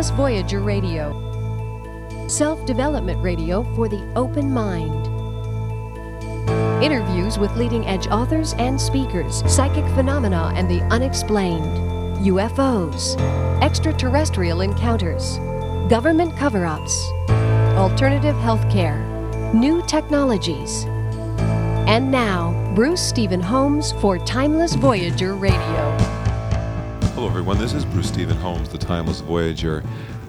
Timeless Voyager Radio, self development radio for the open mind. Interviews with leading edge authors and speakers, psychic phenomena and the unexplained, UFOs, extraterrestrial encounters, government cover ups, alternative healthcare, new technologies. And now, Bruce Stephen Holms for Timeless Voyager Radio. Hello, everyone. This is Bruce Stephen Holms, the Timeless Voyager.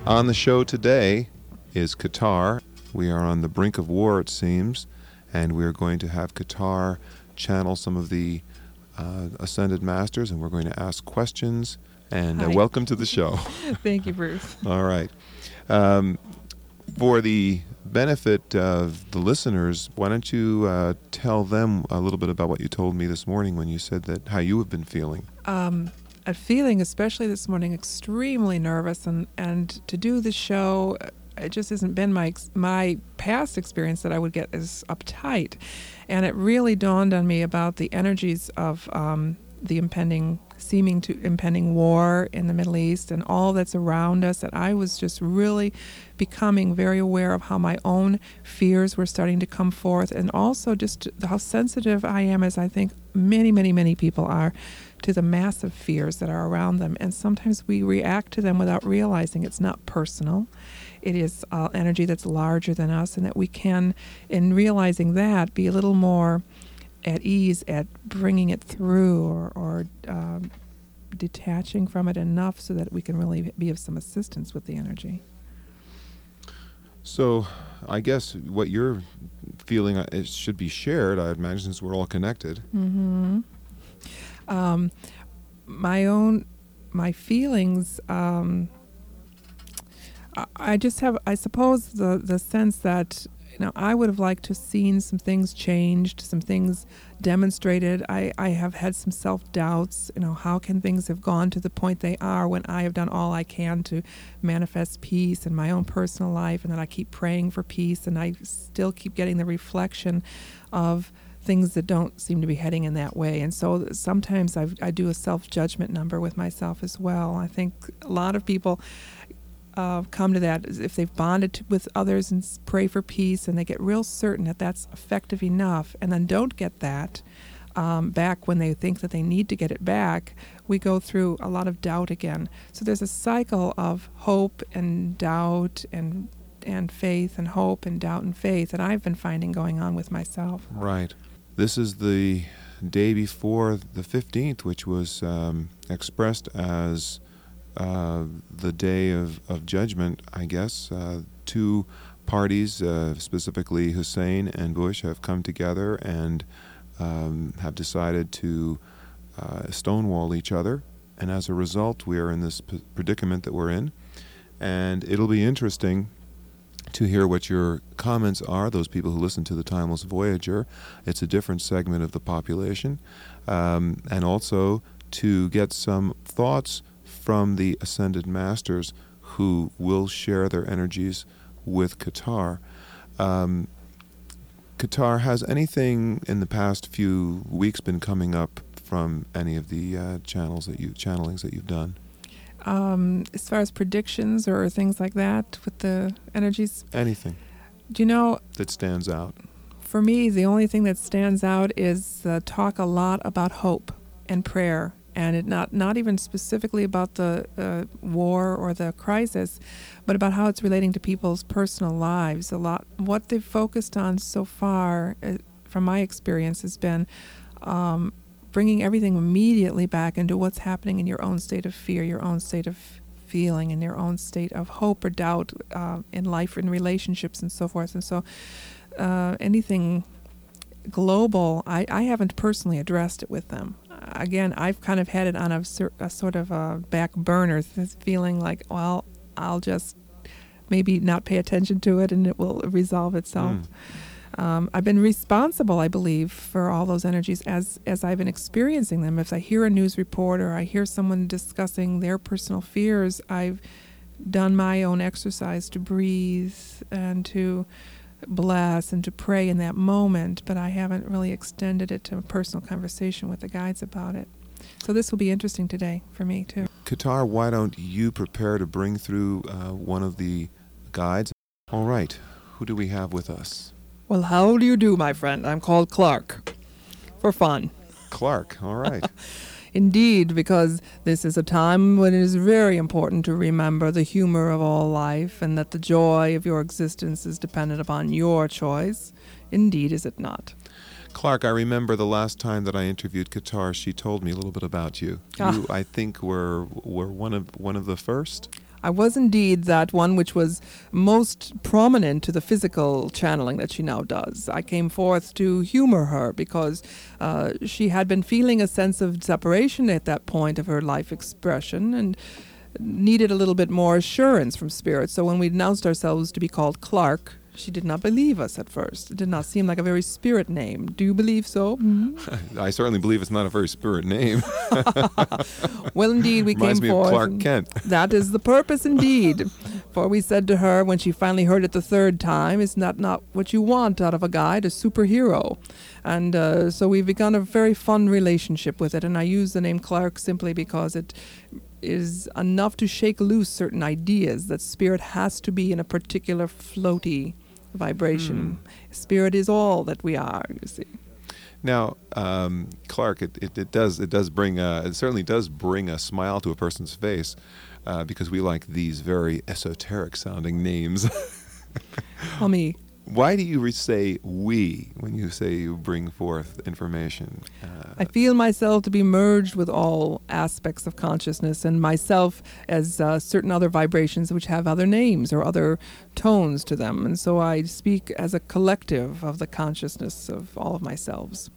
On the show today is Katar. We are on the brink of war, it seems, and we're going to have Katar channel some of the uh, ascended masters, and we're going to ask questions. And uh, welcome to the show. Thank you, Bruce. All right. Um, for the benefit of the listeners, why don't you uh, tell them a little bit about what you told me this morning when you said that how you have been feeling? Um, feeling, especially this morning, extremely nervous, and, and to do the show, uh, it just hasn't been my my past experience that I would get as uptight, and it really dawned on me about the energies of um, the impending, seeming to impending war in the Middle East and all that's around us. That I was just really becoming very aware of how my own fears were starting to come forth, and also just how sensitive I am, as I think many, many, many people are, to the massive fears that are around them. And sometimes we react to them without realizing it's not personal. It is uh, energy that's larger than us, and that we can, in realizing that, be a little more at ease at bringing it through or, or um, detaching from it enough so that we can really be of some assistance with the energy. So, I guess what you're feeling uh, it should be shared. I imagine since we're all connected. Mm-hmm. Um, my own, my feelings. Um, I, just have, I suppose, the the sense that you know I would have liked to have seen some things changed, some things demonstrated. I I have had some self doubts. You know, how can things have gone to the point they are when I have done all I can to manifest peace in my own personal life, and that I keep praying for peace, and I still keep getting the reflection of things that don't seem to be heading in that way. And so sometimes I've, I do a self judgment number with myself as well. I think a lot of people uh, come to that if they've bonded with others and pray for peace and they get real certain that that's effective enough and then don't get that um, back when they think that they need to get it back, we go through a lot of doubt again. So there's a cycle of hope and doubt and and faith and hope and doubt and faith that I've been finding going on with myself. Right. This is the day before the 15th, which was um, expressed as uh, the day of, of judgment, I guess. Uh, two parties, uh, specifically Hussein and Bush, have come together and um, have decided to uh, stonewall each other. And as a result, we are in this predicament that we're in. And it'll be interesting to hear what your comments are, those people who listen to the Timeless Voyager. It's a different segment of the population. Um, and also to get some thoughts from the Ascended Masters who will share their energies with Katar. Um, Katar, has anything in the past few weeks been coming up from any of the uh, channels that you channelings that you've done? Um, as far as predictions or things like that with the energies, Anything do you know, that stands out? for me, the only thing that stands out is uh, talk a lot about hope and prayer, and it not not even specifically about the uh, war or the crisis, but about how it's relating to people's personal lives. A lot what they've focused on so far, uh, from my experience, has been. Um, bringing everything immediately back into what's happening in your own state of fear, your own state of feeling, and your own state of hope or doubt uh, in life, in relationships, and so forth. And so, uh, anything global, I, I haven't personally addressed it with them. Again, I've kind of had it on a, a sort of a back burner, feeling like, well, I'll just maybe not pay attention to it and it will resolve itself. Mm. Um, I've been responsible, I believe, for all those energies as as I've been experiencing them. If I hear a news report or I hear someone discussing their personal fears, I've done my own exercise to breathe and to bless and to pray in that moment, but I haven't really extended it to a personal conversation with the guides about it. So this will be interesting today for me too. Katar, why don't you prepare to bring through uh, one of the guides? All right, who do we have with us? Well, how do you do, my friend? I'm called Clark. For fun. Clark, all right. Indeed, because this is a time when it is very important to remember the humor of all life and that the joy of your existence is dependent upon your choice. Indeed, is it not? Clark, I remember the last time that I interviewed Katar, she told me a little bit about you. Ah. You, I think, were were one of one of the first. I was indeed that one which was most prominent to the physical channeling that she now does. I came forth to humor her because uh, she had been feeling a sense of separation at that point of her life expression and needed a little bit more assurance from spirit. So when we announced ourselves to be called Clark, she did not believe us at first. It did not seem like a very spirit name. Do you believe so? Mhm. I certainly believe it's not a very spirit name. Well, indeed, we Reminds came me of. Clark Kent. That is the purpose indeed. For we said to her when she finally heard it the third time, Is that not what you want out of a guide, a superhero? And uh, so we've begun a very fun relationship with it. And I use the name Clark simply because it is enough to shake loose certain ideas that spirit has to be in a particular floaty vibration. Spirit is all that we are, you see. Now, um, Clark, it, it, it does it does bring a, it certainly does bring a smile to a person's face uh, because we like these very esoteric sounding names. Tell me, Why do you say we when you say you bring forth information? Uh, I feel myself to be merged with all aspects of consciousness and myself as uh, certain other vibrations which have other names or other tones to them. And so I speak as a collective of the consciousness of all of myselves.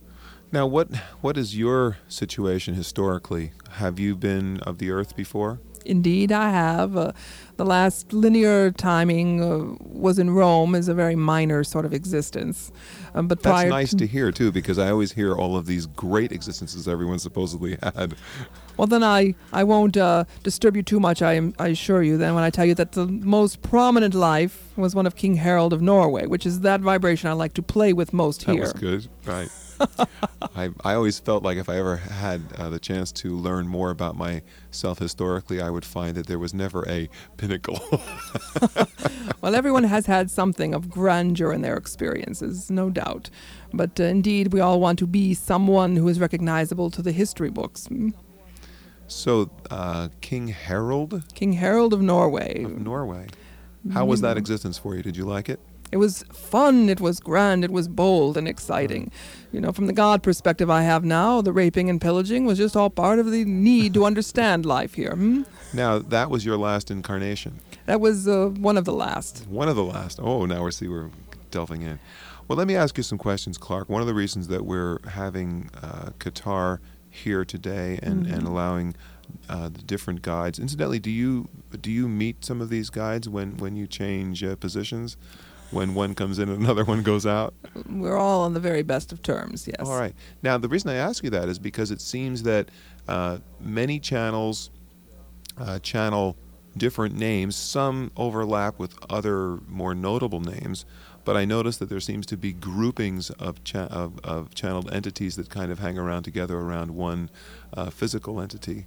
now, what what is your situation historically? Have you been of the earth before? Indeed, I have. Uh, the last linear timing uh, was in Rome as a very minor sort of existence. Um, but That's nice to, to hear too, because I always hear all of these great existences everyone supposedly had. Well, then I, I won't uh, disturb you too much, I, am, I assure you, then, when I tell you that the most prominent life was one of King Harold of Norway, which is that vibration I like to play with most That here. was good, right? I I always felt like if I ever had uh, the chance to learn more about myself historically, I would find that there was never a pinnacle. Well, everyone has had something of grandeur in their experiences, no doubt. But uh, indeed, we all want to be someone who is recognizable to the history books. Mm. so, uh, King Harold King Harold of Norway. of Norway. How was that Mm. existence for you? Did you like it? It was fun, it was grand, it was bold and exciting. You know, from the God perspective I have now, the raping and pillaging was just all part of the need to understand life here. Hmm? Now, that was your last incarnation. That was uh, one of the last. One of the last. Oh, now we're see we're delving in. Well, let me ask you some questions, Clark. One of the reasons that we're having uh, Katar here today and, and Mhm. allowing uh, the different guides. Incidentally, do you do you meet some of these guides when when you change uh, positions? When one comes in and another one goes out? We're all on the very best of terms, yes. All right. Now, the reason I ask you that is because it seems that uh, many channels uh, channel different names. Some overlap with other more notable names, but I notice that there seems to be groupings of, cha- of, of channeled entities that kind of hang around together around one uh, physical entity.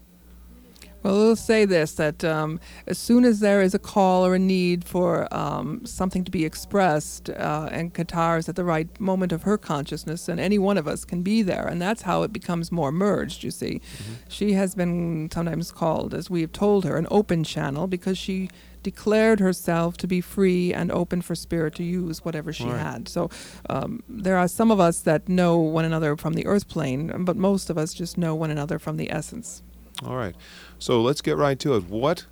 Well, we'll say this that um, as soon as there is a call or a need for um, something to be expressed, uh, and Katar is at the right moment of her consciousness, and any one of us can be there, and that's how it becomes more merged, you see. She has been sometimes called, as we have told her, an open channel because she declared herself to be free and open for spirit to use whatever she Right. had. So um, there are some of us that know one another from the earth plane, but most of us just know one another from the essence. All right. So let's get right to it. What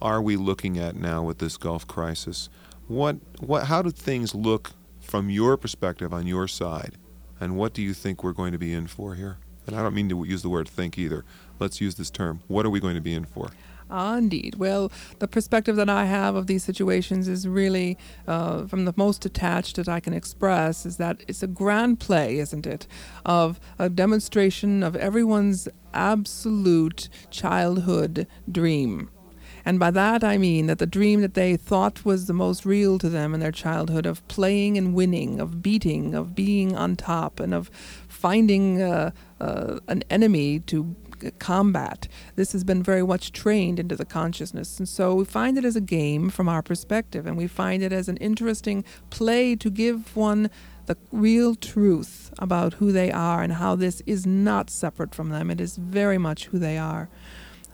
are we looking at now with this Gulf crisis? What, what, how do things look from your perspective on your side? And what do you think we're going to be in for here? And I don't mean to use the word think either. Let's use this term. What are we going to be in for? Ah, indeed. Well, the perspective that I have of these situations is really, uh, from the most detached that I can express, is that it's a grand play, isn't it, of a demonstration of everyone's absolute childhood dream. And by that I mean that the dream that they thought was the most real to them in their childhood of playing and winning, of beating, of being on top, and of finding uh, uh, an enemy to combat. This has been very much trained into the consciousness. And so we find it as a game from our perspective, and we find it as an interesting play to give one the real truth about who they are and how this is not separate from them. It is very much who they are.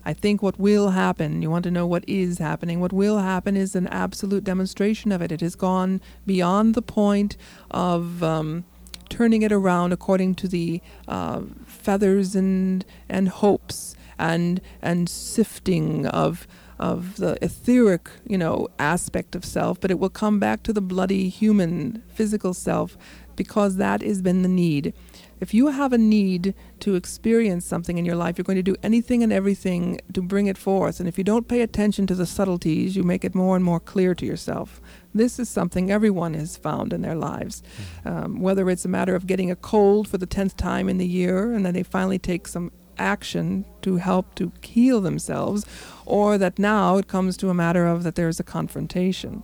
I think what will happen, you want to know what is happening, what will happen is an absolute demonstration of it. It has gone beyond the point of. Um, turning it around according to the uh, feathers and and hopes and and sifting of of the etheric you know aspect of self but it will come back to the bloody human physical self because that has been the need if you have a need to experience something in your life, you're going to do anything and everything to bring it forth. And if you don't pay attention to the subtleties, you make it more and more clear to yourself. This is something everyone has found in their lives. Um, whether it's a matter of getting a cold for the 10th time in the year and then they finally take some action to help to heal themselves, or that now it comes to a matter of that there's a confrontation.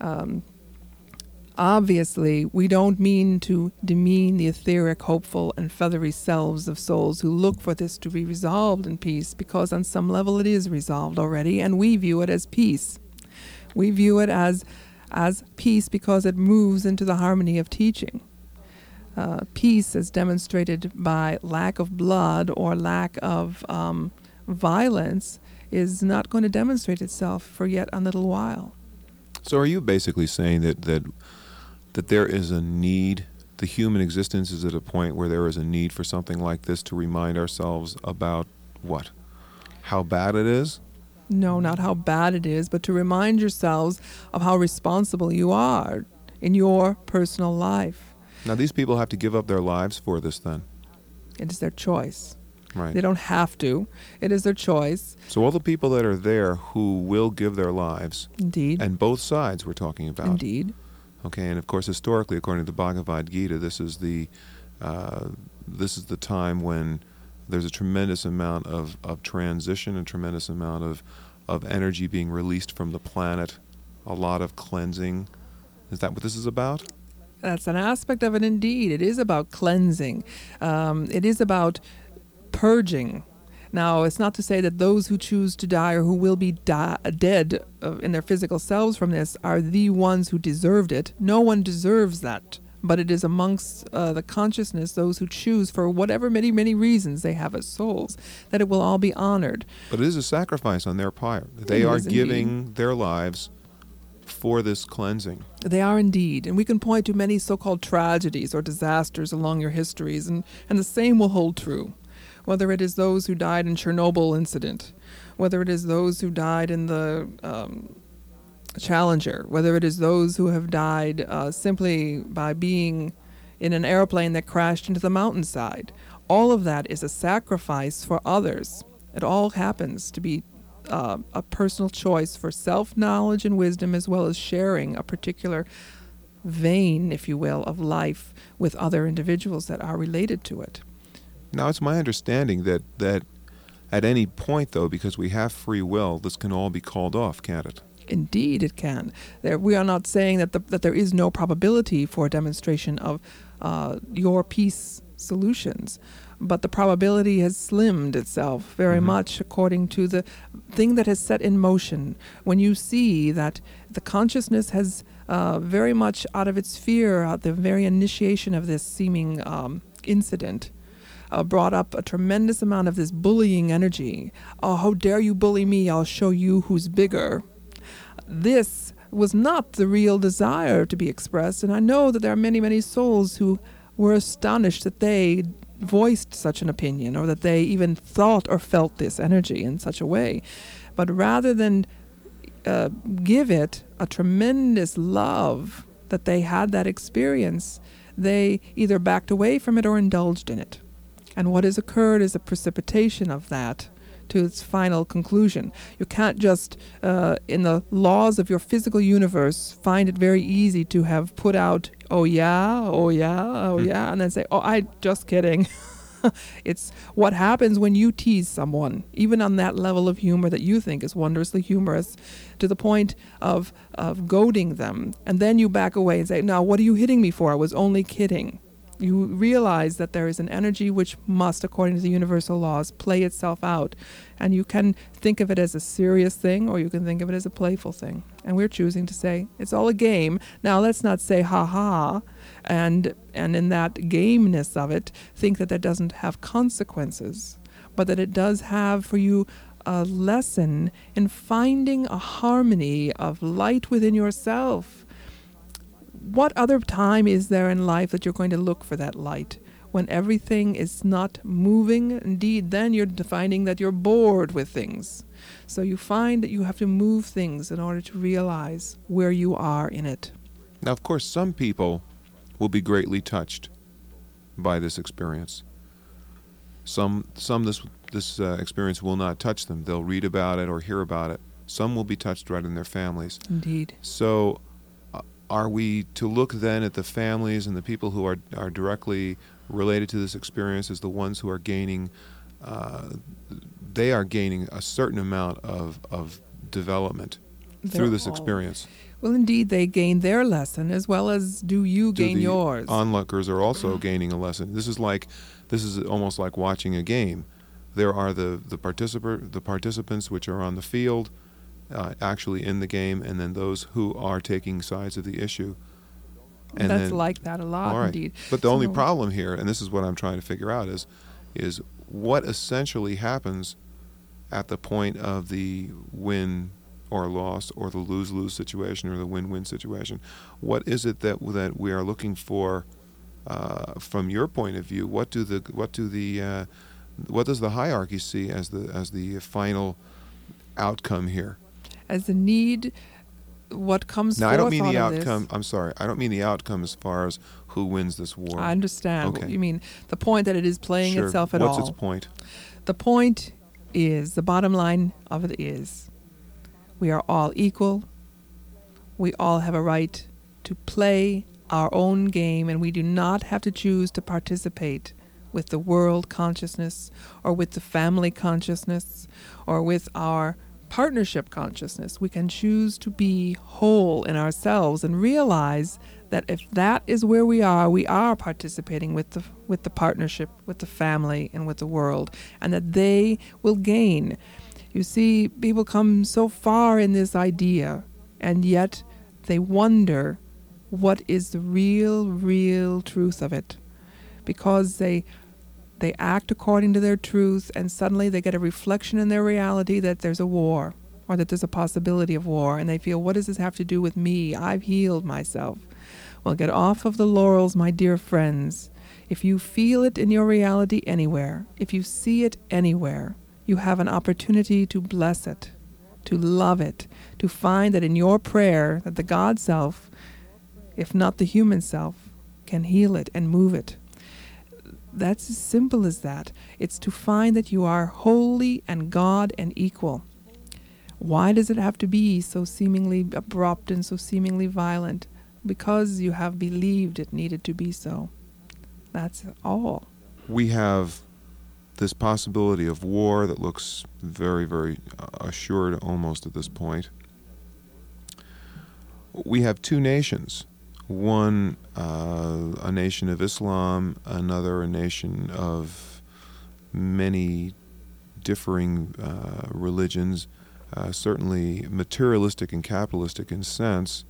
Um, Obviously, we don't mean to demean the etheric, hopeful, and feathery selves of souls who look for this to be resolved in peace, because on some level it is resolved already, and we view it as peace. We view it as, as peace because it moves into the harmony of teaching. Uh, peace, as demonstrated by lack of blood or lack of um, violence, is not going to demonstrate itself for yet a little while. So, are you basically saying that that that there is a need? The human existence is at a point where there is a need for something like this to remind ourselves about what, how bad it is. No, not how bad it is, but to remind yourselves of how responsible you are in your personal life. Now, these people have to give up their lives for this, then, It is their choice. right? They don't have to. It is their choice. So, all the people that are there who will give their lives, Indeed. and both sides we're talking about, Indeed. Okay, and of course, historically, according to the Bhagavad Gita, this is the uh, this is the time when there's a tremendous amount of, of transition, a tremendous amount of of energy being released from the planet, a lot of cleansing. Is that what this is about? That's an aspect of it indeed. It is about cleansing, um, it is about purging. Now, it's not to say that those who choose to die or who will be di- dead uh, in their physical selves from this are the ones who deserved it. No one deserves that. But it is amongst uh, the consciousness, those who choose for whatever many, many reasons they have as souls, that it will all be honored. But it is a sacrifice on their part. They It are is indeed. giving their lives for this cleansing. They are indeed, and we can point to many so-called tragedies or disasters along your histories, and, and the same will hold true. Whether it is those who died in Chernobyl incident, whether it is those who died in the um, Challenger, whether it is those who have died uh, simply by being in an airplane that crashed into the mountainside, all of that is a sacrifice for others. It all happens to be uh, a personal choice for self knowledge and wisdom, as well as sharing a particular vein, if you will, of life with other individuals that are related to it. Now, it's my understanding that that at any point, though, because we have free will, this can all be called off, can't it? Indeed, it can. There, we are not saying that, the, that there is no probability for a demonstration of uh, your peace solutions, but the probability has slimmed itself very Mhm. much according to the thing that has set in motion. When you see that the consciousness has uh, very much out of its sphere, at the very initiation of this seeming um, incident, uh, brought up a tremendous amount of this bullying energy. Oh, how dare you bully me? I'll show you who's bigger this was not the real desire to be expressed. And I know that there are many, many souls who were astonished that they voiced such an opinion or that they even thought or felt this energy in such a way. But rather than uh, give it a tremendous love that they had that experience, they either backed away from it or indulged in it. And what has occurred is a precipitation of that to its final conclusion. You can't just, uh, in the laws of your physical universe, find it very easy to have put out, oh yeah, oh yeah, oh Hmm. yeah, and then say, oh, I just kidding. it's what happens when you tease someone, even on that level of humor that you think is wondrously humorous, to the point of, of goading them. And then you back away and say, now, what are you hitting me for? I was only kidding. You realize that there is an energy which must, according to the universal laws, play itself out. And you can think of it as a serious thing or you can think of it as a playful thing. And we're choosing to say it's all a game. Now, let's not say ha ha and, and in that gameness of it, think that that doesn't have consequences, but that it does have for you a lesson in finding a harmony of light within yourself what other time is there in life that you're going to look for that light? When everything is not moving, indeed, then you're finding that you're bored with things. So you find that you have to move things in order to realize where you are in it. Now, of course, some people will be greatly touched by this experience. Some, some this this uh, experience will not touch them. They'll read about it or hear about it. Some will be touched right in their families. Indeed. So are we to look then at the families and the people who are, are directly related to this experience as the ones who are gaining, uh, they are gaining a certain amount of, of development They're through this experience. Well, indeed, they gain their lesson as well as do you Do gain yours. Onlookers are also gaining a lesson. This is like, this is almost like watching a game. There are the the participa- the participants which are on the field, uh, actually in the game, and then those who are taking sides of the issue. And That's then, like that a lot, right. indeed. But the only problem here, and this is what I'm trying to figure out, is is what essentially happens at the point of the win or loss or the lose lose situation or the win win situation. What is it that that we are looking for uh, from your point of view? What do the what do the uh, what does the hierarchy see as the as the final outcome here? As the need, what comes forth I don't mean the outcome. This, I'm sorry. I don't mean the outcome as far as who wins this war. I understand what Okay. you mean. The point that it is playing Sure. itself at What's all. its point? The point is, the bottom line of it is, we are all equal. We all have a right to play our own game, and we do not have to choose to participate with the world consciousness or with the family consciousness or with our partnership consciousness. We can choose to be whole in ourselves and realize that if that is where we are, we are participating with the with the partnership, with the family, and with the world, and that they will gain. You see, people come so far in this idea, and yet they wonder what is the real, real truth of it, because they they act according to their truth, and suddenly they get a reflection in their reality that there's a war or that there's a possibility of war, and they feel, what does this have to do with me? I've healed myself. Well, get off of the laurels, my dear friends. If you feel it in your reality anywhere, if you see it anywhere, you have an opportunity to bless it, to love it, to find that in your prayer that the God self, if not the human self, can heal it and move it. That's as simple as that. It's to find that you are holy and God and equal. Why does it have to be so seemingly abrupt and so seemingly violent? Because you have believed it needed to be so. That's all. we have this possibility of war that looks very, very uh, assured almost at this point. We have two nations one, uh, a nation of Islam, another, a nation of many differing uh, religions, uh, certainly materialistic and capitalistic in sense.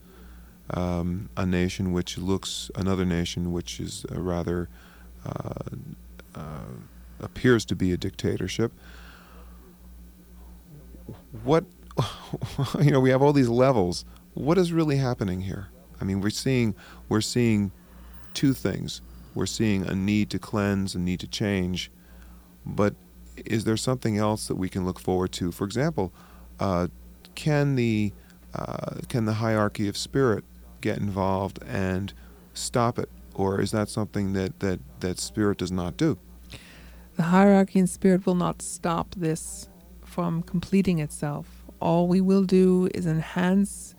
Um, a nation which looks, another nation which is uh, rather uh, uh, appears to be a dictatorship. What, you know, we have all these levels. What is really happening here? I mean, we're seeing we're seeing two things. We're seeing a need to cleanse, a need to change, but is there something else that we can look forward to? For example, uh, can the uh, can the hierarchy of spirit get involved and stop it, or is that something that that that spirit does not do? The hierarchy in spirit will not stop this from completing itself. All we will do is enhance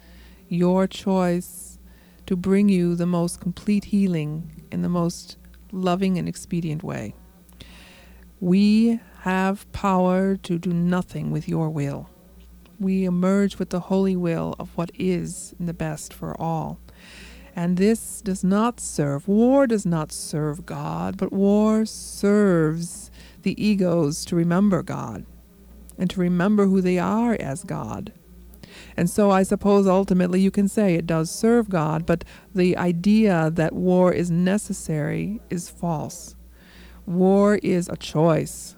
your choice to bring you the most complete healing in the most loving and expedient way. We have power to do nothing with your will. We emerge with the holy will of what is the best for all. And this does not serve, war does not serve God, but war serves the egos to remember God and to remember who they are as God. And so I suppose ultimately you can say it does serve God, but the idea that war is necessary is false. War is a choice.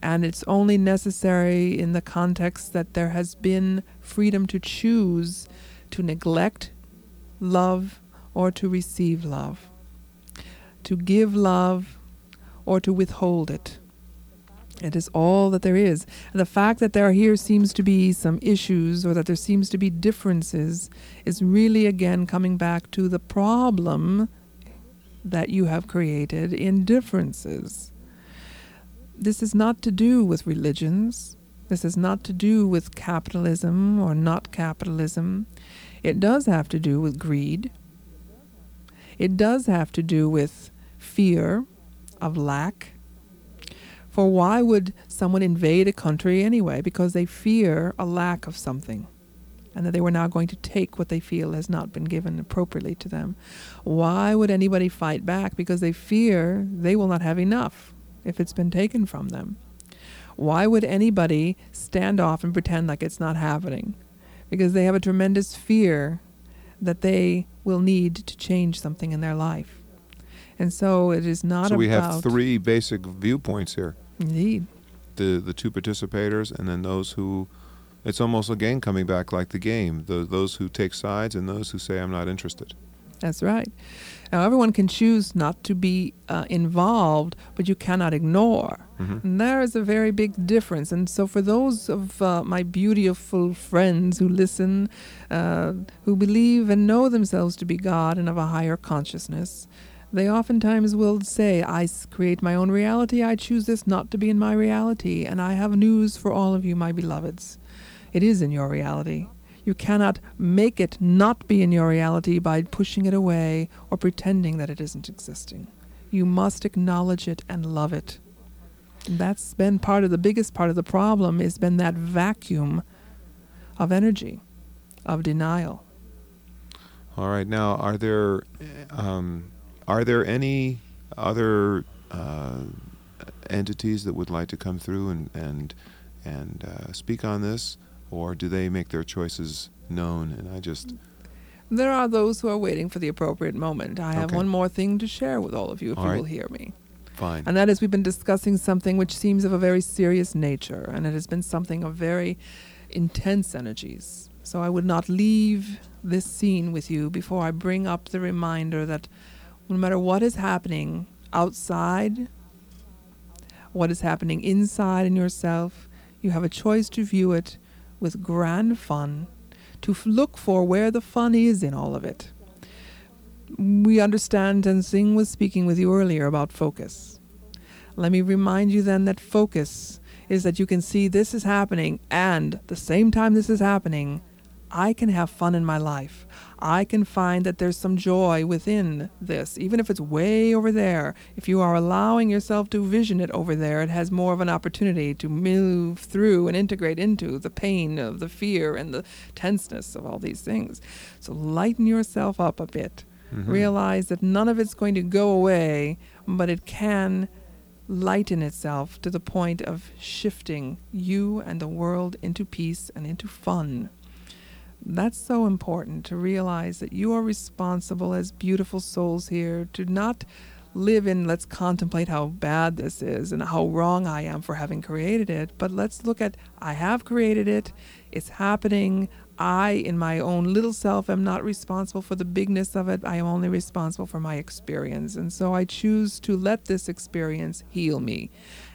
And it's only necessary in the context that there has been freedom to choose to neglect love or to receive love, to give love or to withhold it. It is all that there is. The fact that there are here seems to be some issues or that there seems to be differences is really again coming back to the problem that you have created in differences. This is not to do with religions. This is not to do with capitalism or not capitalism. It does have to do with greed. It does have to do with fear of lack. For why would someone invade a country anyway? Because they fear a lack of something and that they were now going to take what they feel has not been given appropriately to them. Why would anybody fight back? Because they fear they will not have enough if it's been taken from them. Why would anybody stand off and pretend like it's not happening? Because they have a tremendous fear that they will need to change something in their life. And so it is not so about. we have three basic viewpoints here Indeed. the, the two participators, and then those who. It's almost again coming back like the game the, those who take sides and those who say, I'm not interested. That's right. Now, everyone can choose not to be uh, involved, but you cannot ignore. Mhm. And there is a very big difference. And so, for those of uh, my beautiful friends who listen, uh, who believe and know themselves to be God and of a higher consciousness, they oftentimes will say, I create my own reality. I choose this not to be in my reality. And I have news for all of you, my beloveds. It is in your reality. You cannot make it not be in your reality by pushing it away or pretending that it isn't existing. You must acknowledge it and love it. That's been part of the biggest part of the problem has been that vacuum of energy, of denial. All right. Now, are there um, are there any other uh, entities that would like to come through and and and uh, speak on this, or do they make their choices known? And I just There are those who are waiting for the appropriate moment. I have Okay. one more thing to share with all of you if All you right. will hear me. fine. And that is, we've been discussing something which seems of a very serious nature, and it has been something of very intense energies. So I would not leave this scene with you before I bring up the reminder that no matter what is happening outside, what is happening inside in yourself, you have a choice to view it with grand fun, to f- look for where the fun is in all of it we understand, and Singh was speaking with you earlier about focus. Let me remind you then that focus is that you can see this is happening, and the same time this is happening, I can have fun in my life. I can find that there's some joy within this, even if it's way over there. If you are allowing yourself to vision it over there, it has more of an opportunity to move through and integrate into the pain of the fear and the tenseness of all these things. So lighten yourself up a bit. Mhm. Realize that none of it's going to go away, but it can lighten itself to the point of shifting you and the world into peace and into fun. That's so important to realize that you are responsible as beautiful souls here to not live in let's contemplate how bad this is and how wrong I am for having created it, but let's look at I have created it, it's happening. I, in my own little self, am not responsible for the bigness of it. I am only responsible for my experience. And so I choose to let this experience heal me.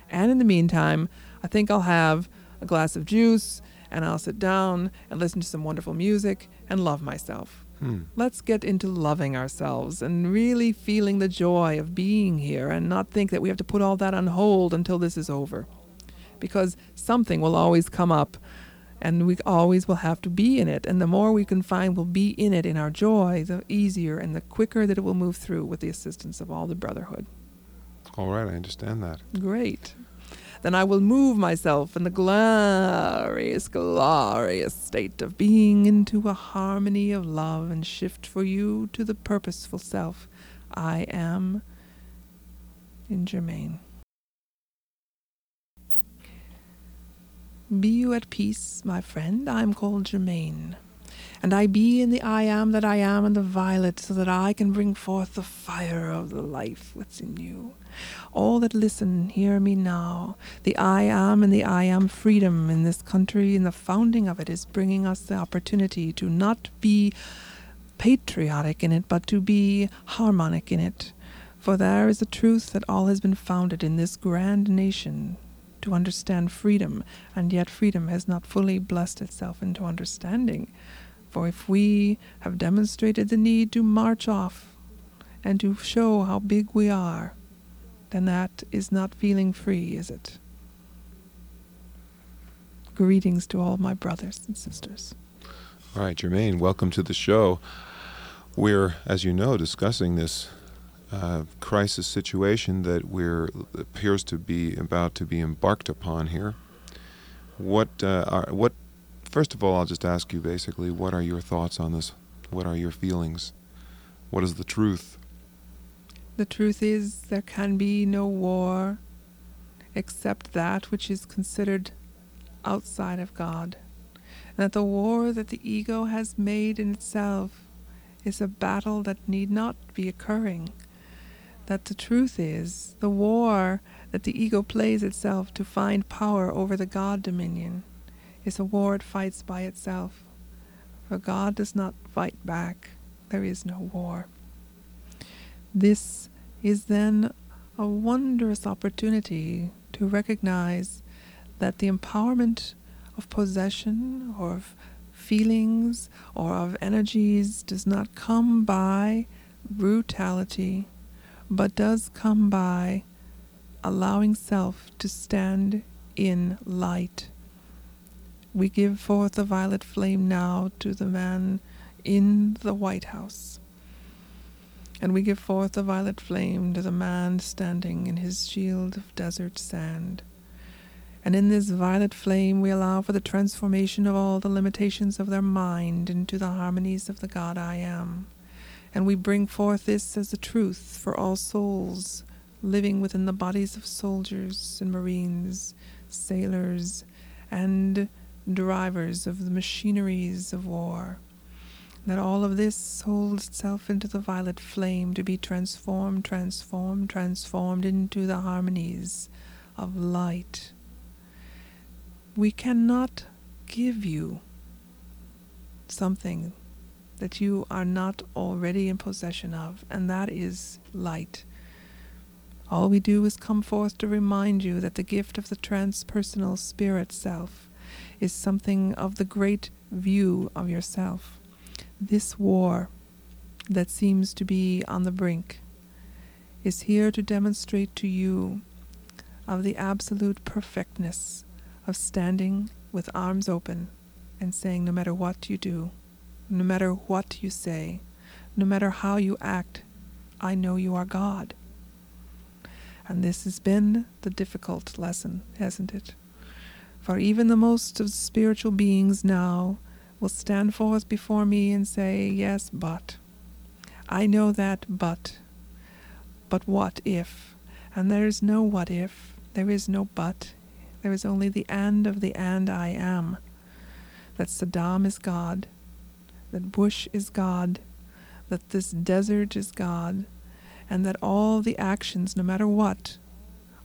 And in the meantime, I think I'll have a glass of juice and I'll sit down and listen to some wonderful music and love myself. Hmm. Let's get into loving ourselves and really feeling the joy of being here and not think that we have to put all that on hold until this is over. Because something will always come up and we always will have to be in it. And the more we can find we'll be in it in our joy, the easier and the quicker that it will move through with the assistance of all the brotherhood. All right, I understand that. Great. Then I will move myself in the glorious, glorious state of being into a harmony of love and shift for you to the purposeful self I am in Germain. Be you at peace, my friend. I am called Germain and I be in the I am that I am in the violet, so that I can bring forth the fire of the life within you. All that listen, hear me now. The I am and the I am freedom in this country, and the founding of it is bringing us the opportunity to not be patriotic in it, but to be harmonic in it. For there is a truth that all has been founded in this grand nation to understand freedom, and yet freedom has not fully blessed itself into understanding. For if we have demonstrated the need to march off and to show how big we are, then that is not feeling free, is it? Greetings to all my brothers and sisters. All right, Germain, welcome to the show. We're, as you know, discussing this uh, crisis situation that we're appears to be about to be embarked upon here. What uh, are, what First of all, I'll just ask you basically, what are your thoughts on this? What are your feelings? What is the truth? The truth is, there can be no war except that which is considered outside of God. And that the war that the ego has made in itself is a battle that need not be occurring. That the truth is, the war that the ego plays itself to find power over the God dominion is a war it fights by itself. For God does not fight back, there is no war. This is then a wondrous opportunity to recognize that the empowerment of possession or of feelings or of energies does not come by brutality, but does come by allowing self to stand in light. We give forth the violet flame now to the man in the White House. And we give forth the violet flame to the man standing in his shield of desert sand. And in this violet flame, we allow for the transformation of all the limitations of their mind into the harmonies of the God I am. And we bring forth this as a truth for all souls living within the bodies of soldiers and marines, sailors, and drivers of the machineries of war. That all of this holds itself into the violet flame to be transformed, transformed, transformed into the harmonies of light. We cannot give you something that you are not already in possession of, and that is light. All we do is come forth to remind you that the gift of the transpersonal spirit self is something of the great view of yourself. This war that seems to be on the brink is here to demonstrate to you of the absolute perfectness of standing with arms open and saying, no matter what you do, no matter what you say, no matter how you act, I know you are God. And this has been the difficult lesson, hasn't it? For even the most of the spiritual beings now will stand forth before me and say, Yes, but. I know that, but. But what if? And there is no what if. There is no but. There is only the and of the and I am. That Saddam is God. That Bush is God. That this desert is God. And that all the actions, no matter what,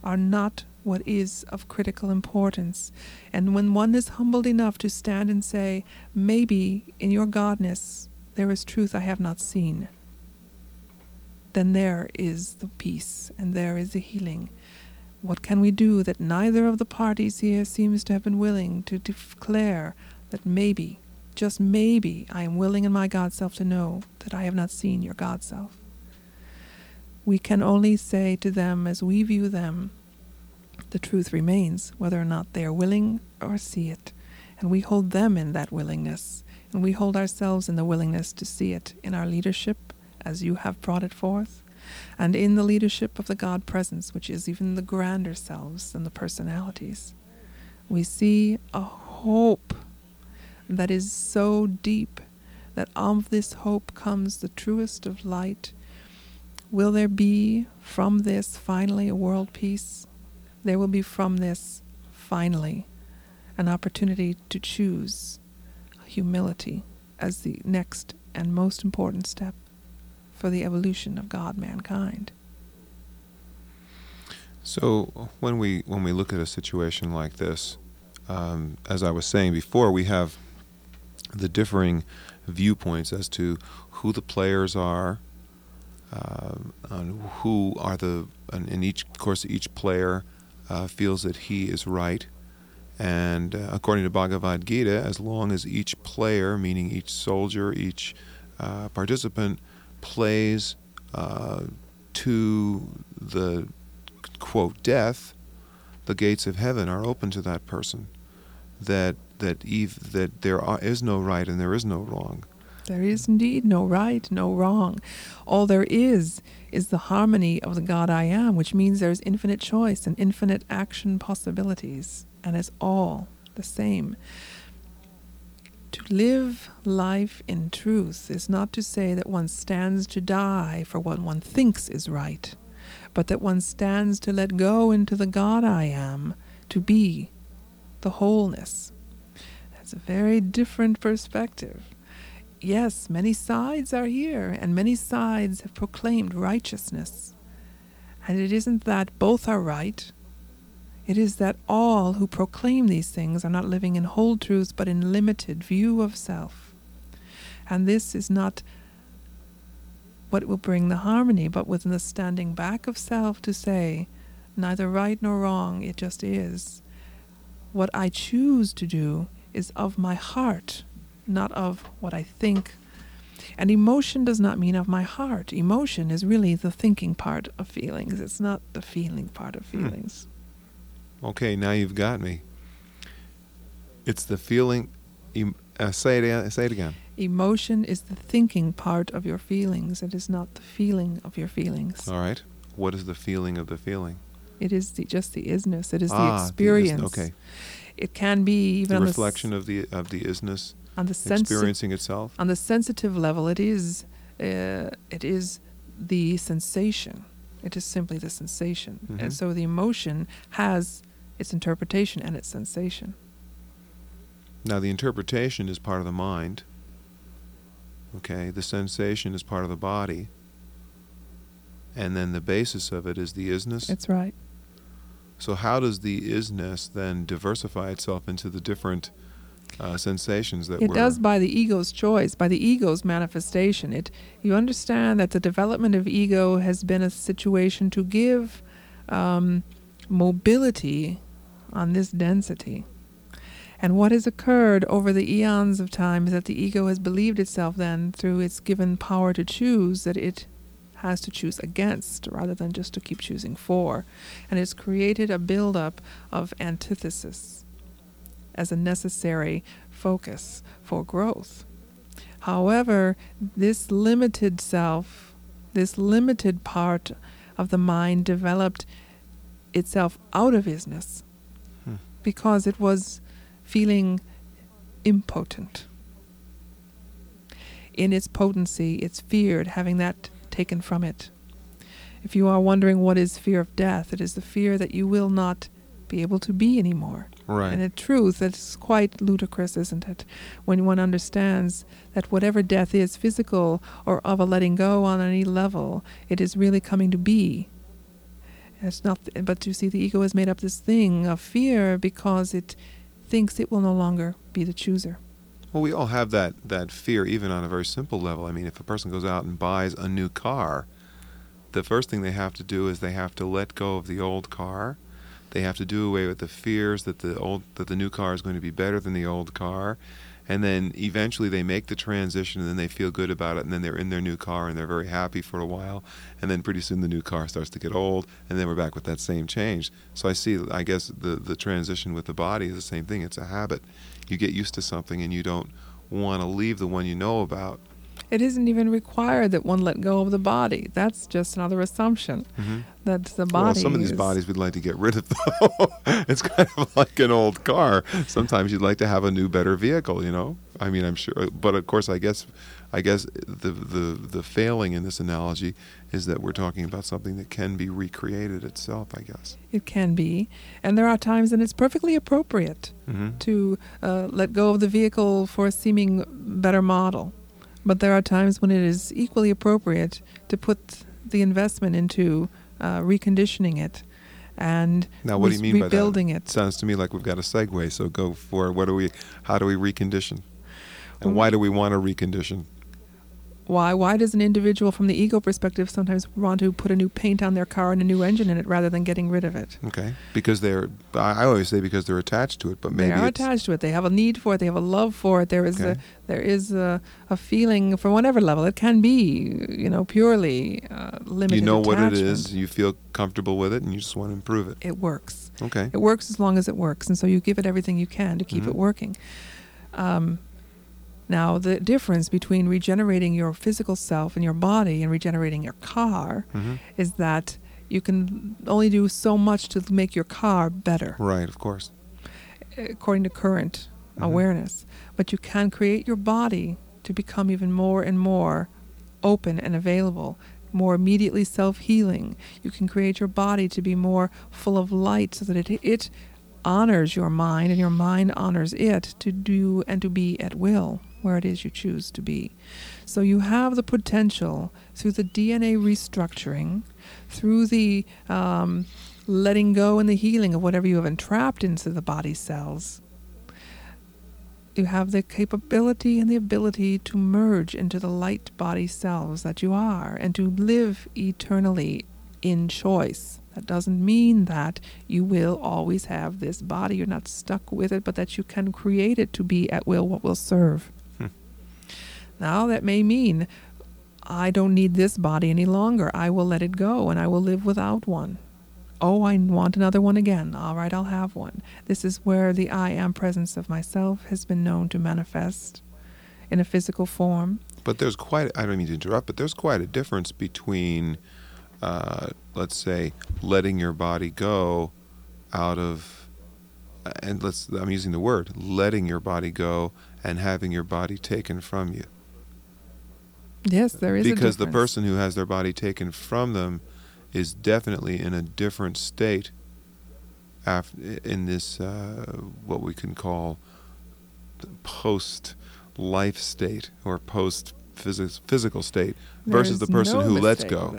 are not what is of critical importance. And when one is humbled enough to stand and say, Maybe in your godness there is truth I have not seen, then there is the peace and there is the healing. What can we do that neither of the parties here seems to have been willing to declare that maybe, just maybe, I am willing in my God self to know that I have not seen your God self? We can only say to them as we view them, the truth remains, whether or not they are willing or see it. And we hold them in that willingness, and we hold ourselves in the willingness to see it in our leadership as you have brought it forth, and in the leadership of the God presence, which is even the grander selves than the personalities, we see a hope that is so deep that of this hope comes the truest of light. Will there be from this finally a world peace? There will be from this finally an opportunity to choose humility as the next and most important step for the evolution of God mankind. So when we when we look at a situation like this, um, as I was saying before, we have the differing viewpoints as to who the players are, uh, and who are the, in each of course each player uh, feels that he is right, and uh, according to Bhagavad Gita, as long as each player, meaning each soldier, each uh, participant, plays uh, to the quote death, the gates of heaven are open to that person. That that Eve that there are, is no right and there is no wrong. There is indeed no right, no wrong. All there is is the harmony of the God I am, which means there's infinite choice and infinite action possibilities, and it's all the same. To live life in truth is not to say that one stands to die for what one thinks is right, but that one stands to let go into the God I am, to be the wholeness. That's a very different perspective. Yes, many sides are here, and many sides have proclaimed righteousness. And it isn't that both are right, it is that all who proclaim these things are not living in whole truth, but in limited view of self. And this is not what will bring the harmony, but within the standing back of self to say, neither right nor wrong, it just is. What I choose to do is of my heart, not of what I think. And emotion does not mean of my heart. Emotion is really the thinking part of feelings, it's not the feeling part of Hmm. feelings. Okay, now you've got me. It's the feeling. em- Uh, say it. Say it again. Emotion is the thinking part of your feelings. It is not the feeling of your feelings. All right. What is the feeling of the feeling? It is the, just the isness. It is ah, the the isness- experience. okay. It can be even The reflection the, of the of the isness s- on the sensi- experiencing itself. on the sensitive level. It is uh, it is the sensation. It is simply the sensation. Mhm. And so the emotion has its interpretation and its sensation. Now, the interpretation is part of the mind. Okay, the sensation is part of the body. And then the basis of it is the isness. It's right. So, how does the isness then diversify itself into the different uh, sensations that It does by the ego's choice, by the ego's manifestation. It you understand that the development of ego has been a situation to give um, mobility on this density. And what has occurred over the eons of time is that the ego has believed itself then, through its given power to choose, that it has to choose against rather than just to keep choosing for. And it's created a buildup of antithesis as a necessary focus for growth. However, this limited self, this limited part of the mind developed itself out of isness Hmm. because it was feeling impotent. In its potency, it's feared having that taken from it. If you are wondering what is fear of death, it is the fear that you will not be able to be anymore. Right. And in truth, it's quite ludicrous, isn't it? When one understands that whatever death is, physical or of a letting go on any level, it is really coming to be. It's not, but you see, the ego has made up this thing of fear because it thinks it will no longer be the chooser. Well, we all have that, that fear, even on a very simple level. I mean, if a person goes out and buys a new car, the first thing they have to do is they have to let go of the old car. They have to do away with the fears that the old that the new car is going to be better than the old car, and then eventually they make the transition, and then they feel good about it, and then they're in their new car and they're very happy for a while, and then pretty soon the new car starts to get old, and then we're back with that same change. So I see, I guess the the transition with the body is the same thing. It's a habit. You get used to something, and you don't want to leave the one you know about. It isn't even required that one let go of the body. That's just another assumption Mhm. that the body. Well, some of these bodies we'd like to get rid of, though. it's kind of like an old car. Sometimes you'd like to have a new, better vehicle. You know, I mean, I'm sure, but of course, I guess, I guess the the the failing in this analogy is that we're talking about something that can be recreated itself. I guess. It can be, and there are times when it's perfectly appropriate Mm-hmm. to uh, let go of the vehicle for a seeming better model. But there are times when it is equally appropriate to put the investment into uh, reconditioning it and Now, what do you mean by that? rebuilding It sounds to me like we've got a segue. So go for it. What do we? How do we recondition? And why do we want to recondition? Why? Why does an individual, from the ego perspective, sometimes want to put a new paint on their car and a new engine in it rather than getting rid of it? Okay, because they're. I always say because they're attached to it, but maybe they are attached to it. They have a need for it. They have a love for it. There is Okay. a there is a, a feeling from whatever level it can be, you know, purely uh, limited. you know what it is you feel comfortable with it, and you just want to improve it. It works. Okay. It works as long as it works, and so you give it everything you can to keep Mhm. it working. Um, now, the difference between regenerating your physical self and your body and regenerating your car hmm is that you can only do so much to make your car better. Right, of course. according to current Mhm. awareness. But you can create your body to become even more and more open and available, more immediately self healing. You can create your body to be more full of light so that it, it honors your mind and your mind honors it to do and to be at will where it is you choose to be. So you have the potential through the DNA restructuring, through the um, letting go and the healing of whatever you have entrapped into the body cells. You have the capability and the ability to merge into the light body cells that you are and to live eternally in choice. That doesn't mean that you will always have this body. You're not stuck with it, but that you can create it to be at will what will serve. Now, that may mean I don't need this body any longer. I will let it go and I will live without one. Oh, I want another one again. All right, I'll have one. This is where the I am presence of myself has been known to manifest in a physical form. But there's quite, I don't mean to interrupt, but there's quite a difference between, uh, let's say, letting your body go out of, and let's, I'm using the word, letting your body go and having your body taken from you. Yes, there is a because the person who has their body taken from them is definitely in a different state af- in this uh, what we can call post life state or post physical state versus the person no who lets go.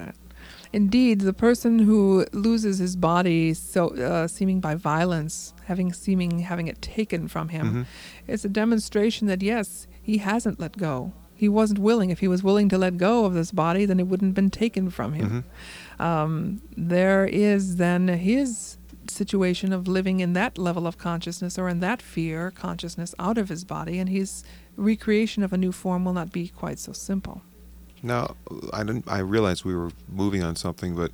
Indeed, the person who loses his body, so uh, seeming by violence, having seeming having it taken from him, Mhm. it's a demonstration that yes, he hasn't let go. He wasn't willing. If he was willing to let go of this body, then it wouldn't have been taken from him. Mhm. Um, there is then his situation of living in that level of consciousness or in that fear consciousness out of his body, and his recreation of a new form will not be quite so simple. Now, I didn't. I realized we were moving on something, but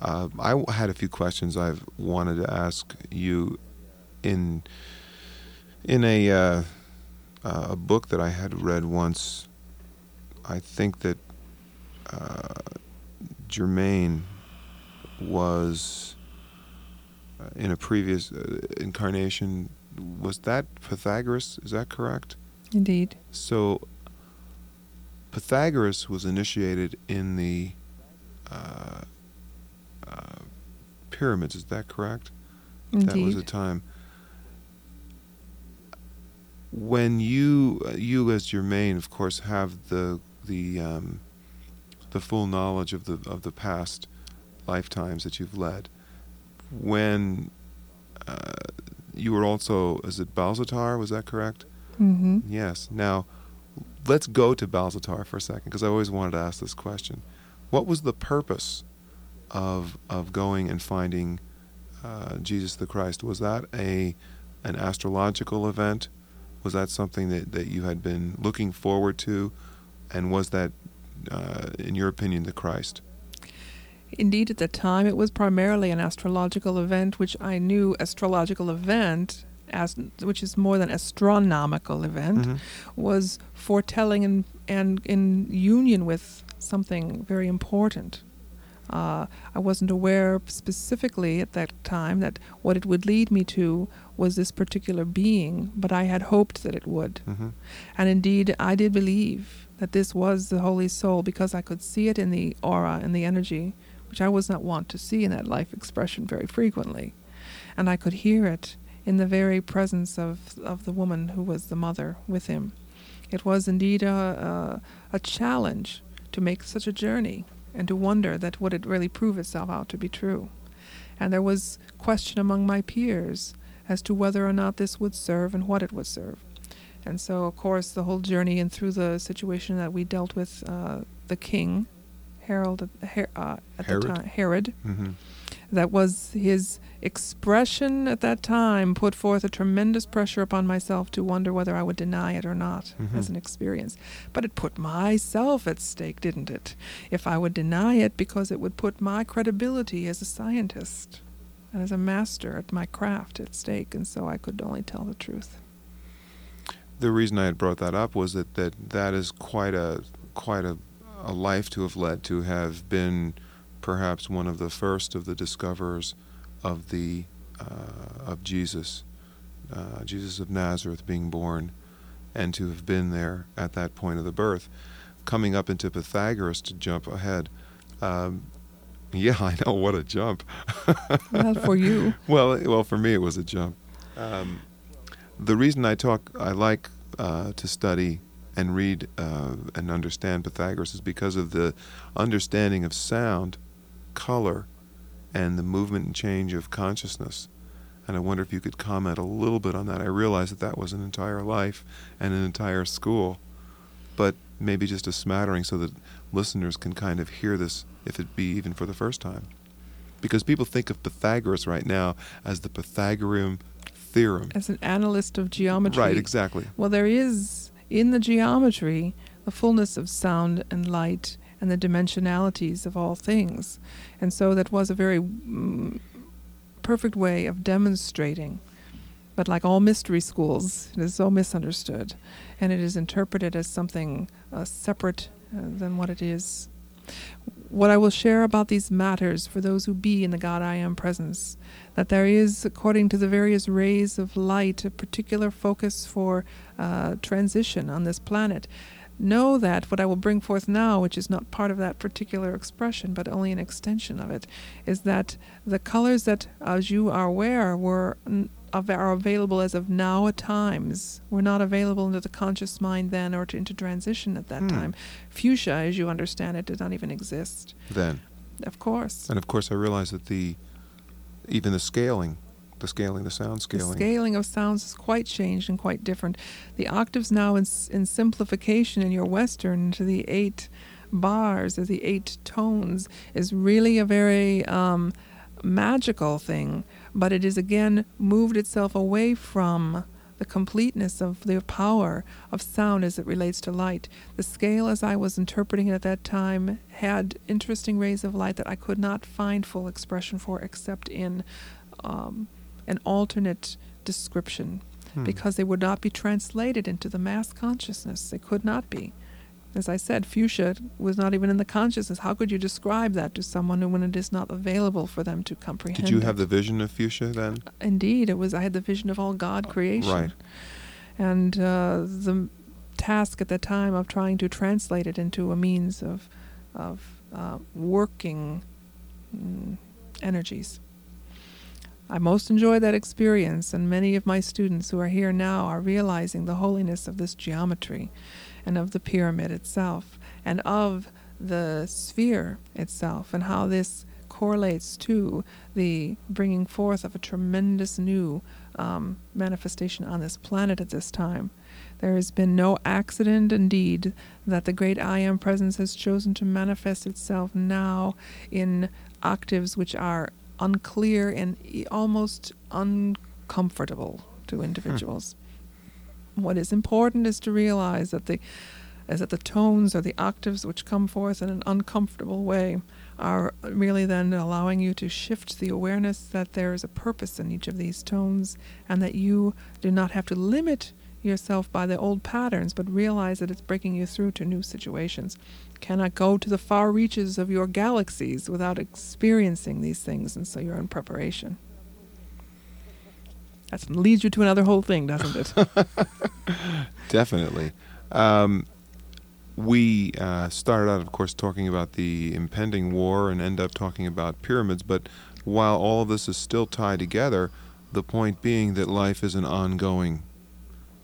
uh, I had a few questions I've wanted to ask you in in a uh, uh, a book that I had read once. I think that uh, Germain was uh, in a previous uh, incarnation. Was that Pythagoras? Is that correct? Indeed. So Pythagoras was initiated in the uh, uh, pyramids. Is that correct? Indeed. That was the time. When you, uh, you as Germain, of course, have the the um, the full knowledge of the of the past lifetimes that you've led. When uh, you were also, is it Balthazar? Was that correct? hmm Yes. Now, let's go to Balthazar for a second because I always wanted to ask this question. What was the purpose of of going and finding uh, Jesus the Christ? Was that a an astrological event? Was that something that, that you had been looking forward to? And was that, uh, in your opinion, the Christ? Indeed, at the time, it was primarily an astrological event, which I knew astrological event as which is more than astronomical event, Mhm. was foretelling and and in union with something very important. Uh, I wasn't aware specifically at that time that what it would lead me to was this particular being, but I had hoped that it would. Mhm. And indeed, I did believe that this was the Holy Soul because I could see it in the aura and the energy, which I was not wont to see in that life expression very frequently. And I could hear it in the very presence of, of the woman who was the mother with him. It was indeed a, a, a challenge to make such a journey and to wonder that would it really prove itself out to be true. And there was question among my peers as to whether or not this would serve and what it would serve. And so, of course, the whole journey and through the situation that we dealt with uh, the king, Harold, Her- uh, at Herod? the time, Herod, Mhm. that was his expression at that time put forth a tremendous pressure upon myself to wonder whether I would deny it or not as Mhm. an experience. But it put myself at stake, didn't it? If I would deny it because it would put my credibility as a scientist and as a master at my craft at stake, and so I could only tell the truth. The reason I had brought that up was that that, that is quite a quite a, a life to have led to have been perhaps one of the first of the discoverers of the uh, of Jesus, uh, Jesus of Nazareth being born, and to have been there at that point of the birth, coming up into Pythagoras to jump ahead. Um, yeah, I know what a jump. Well, for you. Well, well, for me it was a jump. Um, the reason I talk, I like uh, to study and read uh, and understand Pythagoras is because of the understanding of sound, color, and the movement and change of consciousness. And I wonder if you could comment a little bit on that. I realize that that was an entire life and an entire school, but maybe just a smattering so that listeners can kind of hear this, if it be even for the first time. Because people think of Pythagoras right now as the Pythagorean theorem. As an analyst of geometry. Right, exactly. Well, there is in the geometry the fullness of sound and light and the dimensionalities of all things. And so that was a very mm, perfect way of demonstrating. But like all mystery schools, it is so misunderstood. And it is interpreted as something uh, separate uh, than what it is. What I will share about these matters for those who be in the God I Am presence, that there is, according to the various rays of light, a particular focus for uh, transition on this planet. Know that what I will bring forth now, which is not part of that particular expression, but only an extension of it, is that the colors that, as you are aware, were are available as of now at times were not available into the conscious mind then or to, into transition at that Hmm. time. Fuchsia, as you understand it, did not even exist. Then. Of course. And of course, I realize that the even the scaling, the scaling, the sound scaling. The scaling. of sounds is quite changed and quite different. The octaves now, in, in simplification in your Western to the eight bars or the eight tones, is really a very um, magical thing. But it is again moved itself away from the completeness of the power of sound as it relates to light. The scale, as I was interpreting it at that time, had interesting rays of light that I could not find full expression for except in um, an alternate description Hmm. because they would not be translated into the mass consciousness. They could not be. As I said, fuchsia was not even in the consciousness. How could you describe that to someone when it is not available for them to comprehend? Did you it? have the vision of fuchsia then? Indeed, it was. I had the vision of all God creation, Right. and uh, the task at the time of trying to translate it into a means of of uh, working mm, energies. I most enjoy that experience, and many of my students who are here now are realizing the holiness of this geometry and of the pyramid itself and of the sphere itself and how this correlates to the bringing forth of a tremendous new um, manifestation on this planet at this time. There has been no accident, indeed, that the great I Am presence has chosen to manifest itself now in octaves which are unclear and e- almost uncomfortable to individuals. What is important is to realize that the is that the tones or the octaves which come forth in an uncomfortable way are really then allowing you to shift the awareness that there is a purpose in each of these tones and that you do not have to limit yourself by the old patterns, but realize that it's breaking you through to new situations. Cannot go to the far reaches of your galaxies without experiencing these things, and so you're in preparation. That leads you to another whole thing, doesn't it? Definitely. Um, we uh, started out, of course, talking about the impending war and end up talking about pyramids. But while all of this is still tied together, the point being that life is an ongoing,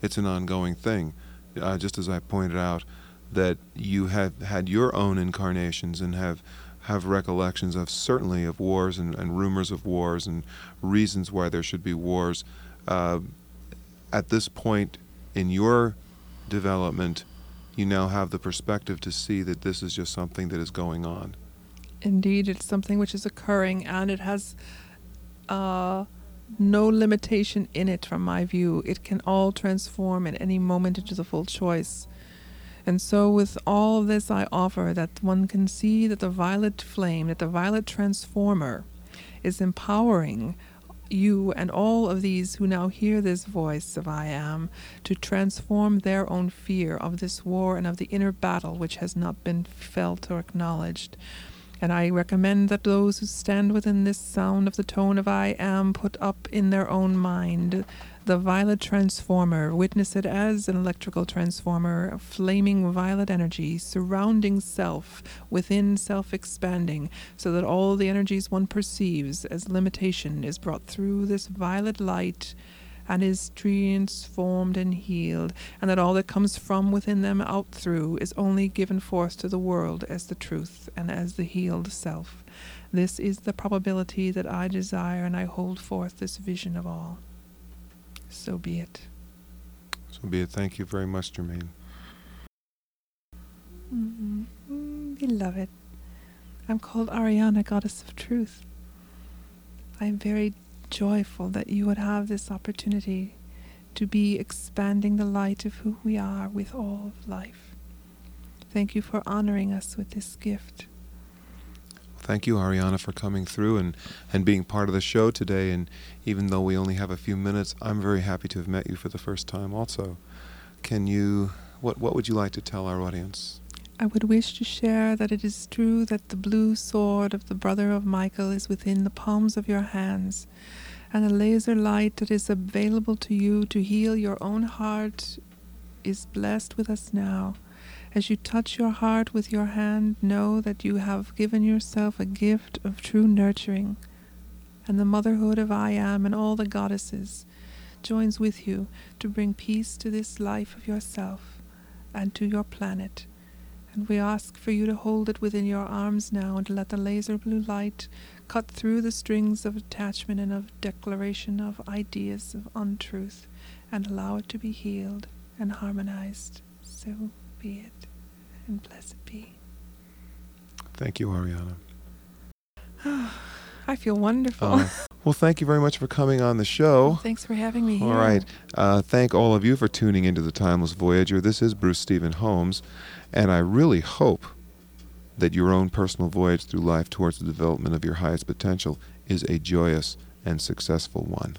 it's an ongoing thing. Uh, just as I pointed out, that you have had your own incarnations and have have recollections of certainly of wars and, and rumors of wars and reasons why there should be wars. Uh, at this point in your development, you now have the perspective to see that this is just something that is going on. Indeed, it's something which is occurring, and it has uh, no limitation in it, from my view. It can all transform at any moment into the full choice. And so, with all of this, I offer that one can see that the violet flame, that the violet transformer, is empowering you and all of these who now hear this voice of I am to transform their own fear of this war and of the inner battle which has not been felt or acknowledged. And I recommend that those who stand within this sound of the tone of I am put up in their own mind. The violet transformer, witness it as an electrical transformer, a flaming violet energy surrounding self, within self expanding, so that all the energies one perceives as limitation is brought through this violet light and is transformed and healed, and that all that comes from within them out through is only given forth to the world as the truth and as the healed self. This is the probability that I desire, and I hold forth this vision of all. So be it. So be it. Thank you very much, Germaine. Mm-hmm. Beloved, I'm called Ariana, Goddess of Truth. I am very joyful that you would have this opportunity to be expanding the light of who we are with all of life. Thank you for honoring us with this gift. Thank you, Ariana, for coming through and, and being part of the show today. And even though we only have a few minutes, I'm very happy to have met you for the first time also. Can you, what, what would you like to tell our audience? I would wish to share that it is true that the blue sword of the brother of Michael is within the palms of your hands, and the laser light that is available to you to heal your own heart is blessed with us now. As you touch your heart with your hand, know that you have given yourself a gift of true nurturing, and the motherhood of I Am and all the goddesses joins with you to bring peace to this life of yourself and to your planet. And we ask for you to hold it within your arms now and to let the laser blue light cut through the strings of attachment and of declaration of ideas of untruth and allow it to be healed and harmonized. So be it, and blessed be. Thank you, Ariana. I feel wonderful. Uh, well, thank you very much for coming on the show. Well, thanks for having me here. All right. Uh, thank all of you for tuning into the Timeless Voyager. This is Bruce Stephen Holms, and I really hope that your own personal voyage through life towards the development of your highest potential is a joyous and successful one.